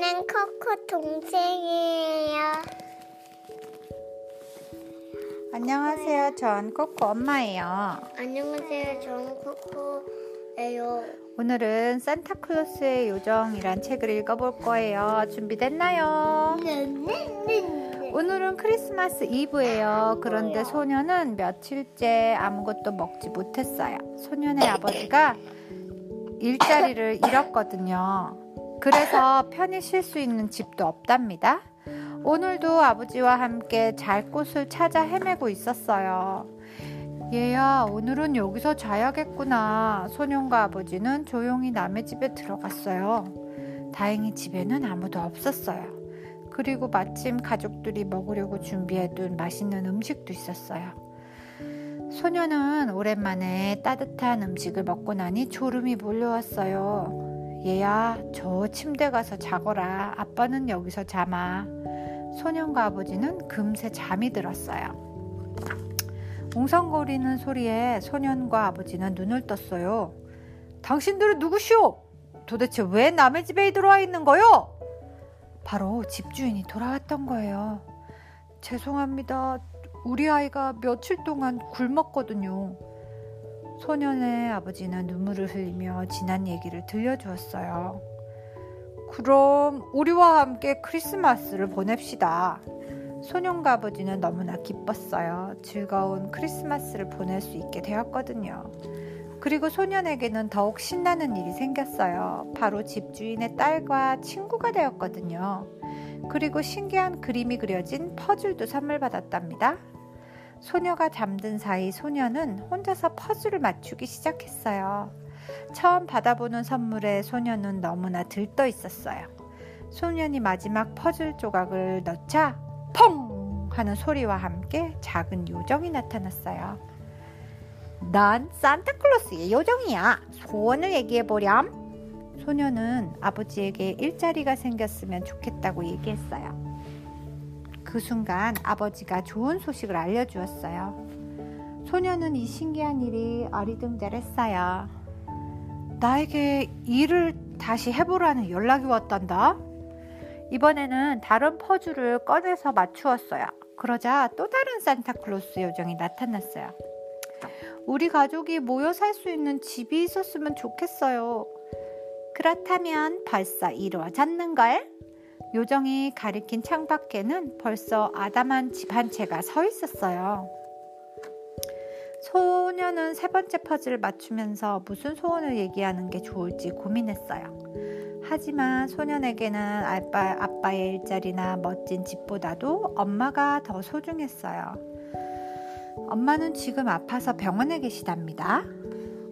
코코 동생이에요. 안녕하세요. 전 코코 엄마예요. 안녕하세요. 저는 코코예요. 오늘은 산타클로스의 요정이란 책을 읽어볼 거예요. 준비됐나요? 네 네 네. 오늘은 크리스마스 이브예요. 그런데 소녀는 며칠째 아무것도 먹지 못했어요. 소년의 아버지가 일자리를 잃었거든요. 그래서 편히 쉴 수 있는 집도 없답니다. 오늘도 아버지와 함께 잘 곳을 찾아 헤매고 있었어요. 얘야, 오늘은 여기서 자야겠구나. 소년과 아버지는 조용히 남의 집에 들어갔어요. 다행히 집에는 아무도 없었어요. 그리고 마침 가족들이 먹으려고 준비해둔 맛있는 음식도 있었어요. 소녀는 오랜만에 따뜻한 음식을 먹고 나니 졸음이 몰려왔어요. 얘야, 저 침대 가서 자거라. 아빠는 여기서 자마. 소년과 아버지는 금세 잠이 들었어요. 웅성거리는 소리에 소년과 아버지는 눈을 떴어요. 당신들은 누구시오? 도대체 왜 남의 집에 들어와 있는 거요? 바로 집주인이 돌아왔던 거예요. 죄송합니다. 우리 아이가 며칠 동안 굶었거든요. 소년의 아버지는 눈물을 흘리며 지난 얘기를 들려주었어요. 그럼 우리와 함께 크리스마스를 보냅시다. 소년과 아버지는 너무나 기뻤어요. 즐거운 크리스마스를 보낼 수 있게 되었거든요. 그리고 소년에게는 더욱 신나는 일이 생겼어요. 바로 집주인의 딸과 친구가 되었거든요. 그리고 신기한 그림이 그려진 퍼즐도 선물 받았답니다. 소녀가 잠든 사이 소녀는 혼자서 퍼즐을 맞추기 시작했어요. 처음 받아보는 선물에 소녀는 너무나 들떠 있었어요. 소년이 마지막 퍼즐 조각을 넣자 펑! 하는 소리와 함께 작은 요정이 나타났어요. 난 산타클로스의 요정이야. 소원을 얘기해보렴. 소녀는 아버지에게 일자리가 생겼으면 좋겠다고 얘기했어요. 그 순간 아버지가 좋은 소식을 알려주었어요. 소녀는 이 신기한 일이 어리둥절했어요. 나에게 일을 다시 해보라는 연락이 왔단다. 이번에는 다른 퍼즐을 꺼내서 맞추었어요. 그러자 또 다른 산타클로스 요정이 나타났어요. 우리 가족이 모여 살 수 있는 집이 있었으면 좋겠어요. 그렇다면 벌써 이루어졌는걸? 요정이 가리킨 창밖에는 벌써 아담한 집 한 채가 서 있었어요. 소녀는 세 번째 퍼즐을 맞추면서 무슨 소원을 얘기하는 게 좋을지 고민했어요. 하지만 소년에게는 아빠, 아빠의 일자리나 멋진 집보다도 엄마가 더 소중했어요. 엄마는 지금 아파서 병원에 계시답니다.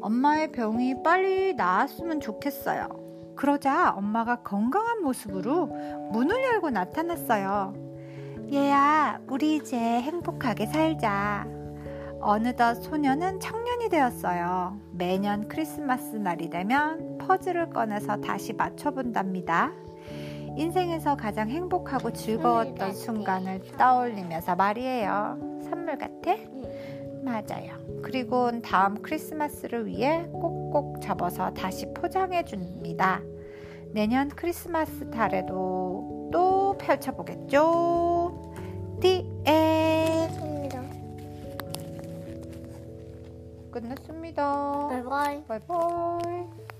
엄마의 병이 빨리 나았으면 좋겠어요. 그러자 엄마가 건강한 모습으로 문을 열고 나타났어요. 얘야, 우리 이제 행복하게 살자. 어느덧 소녀는 청년이 되었어요. 매년 크리스마스 날이 되면 퍼즐을 꺼내서 다시 맞춰본답니다. 인생에서 가장 행복하고 즐거웠던 순간을 떠올리면서 말이에요. 선물 같아? 맞아요. 그리고 다음 크리스마스를 위해 꼭꼭 접어서 다시 포장해 줍니다. 내년 크리스마스 달에도 또 펼쳐보겠죠. 디에 끝났습니다. 끝났습니다. 바이바이. 바이바이.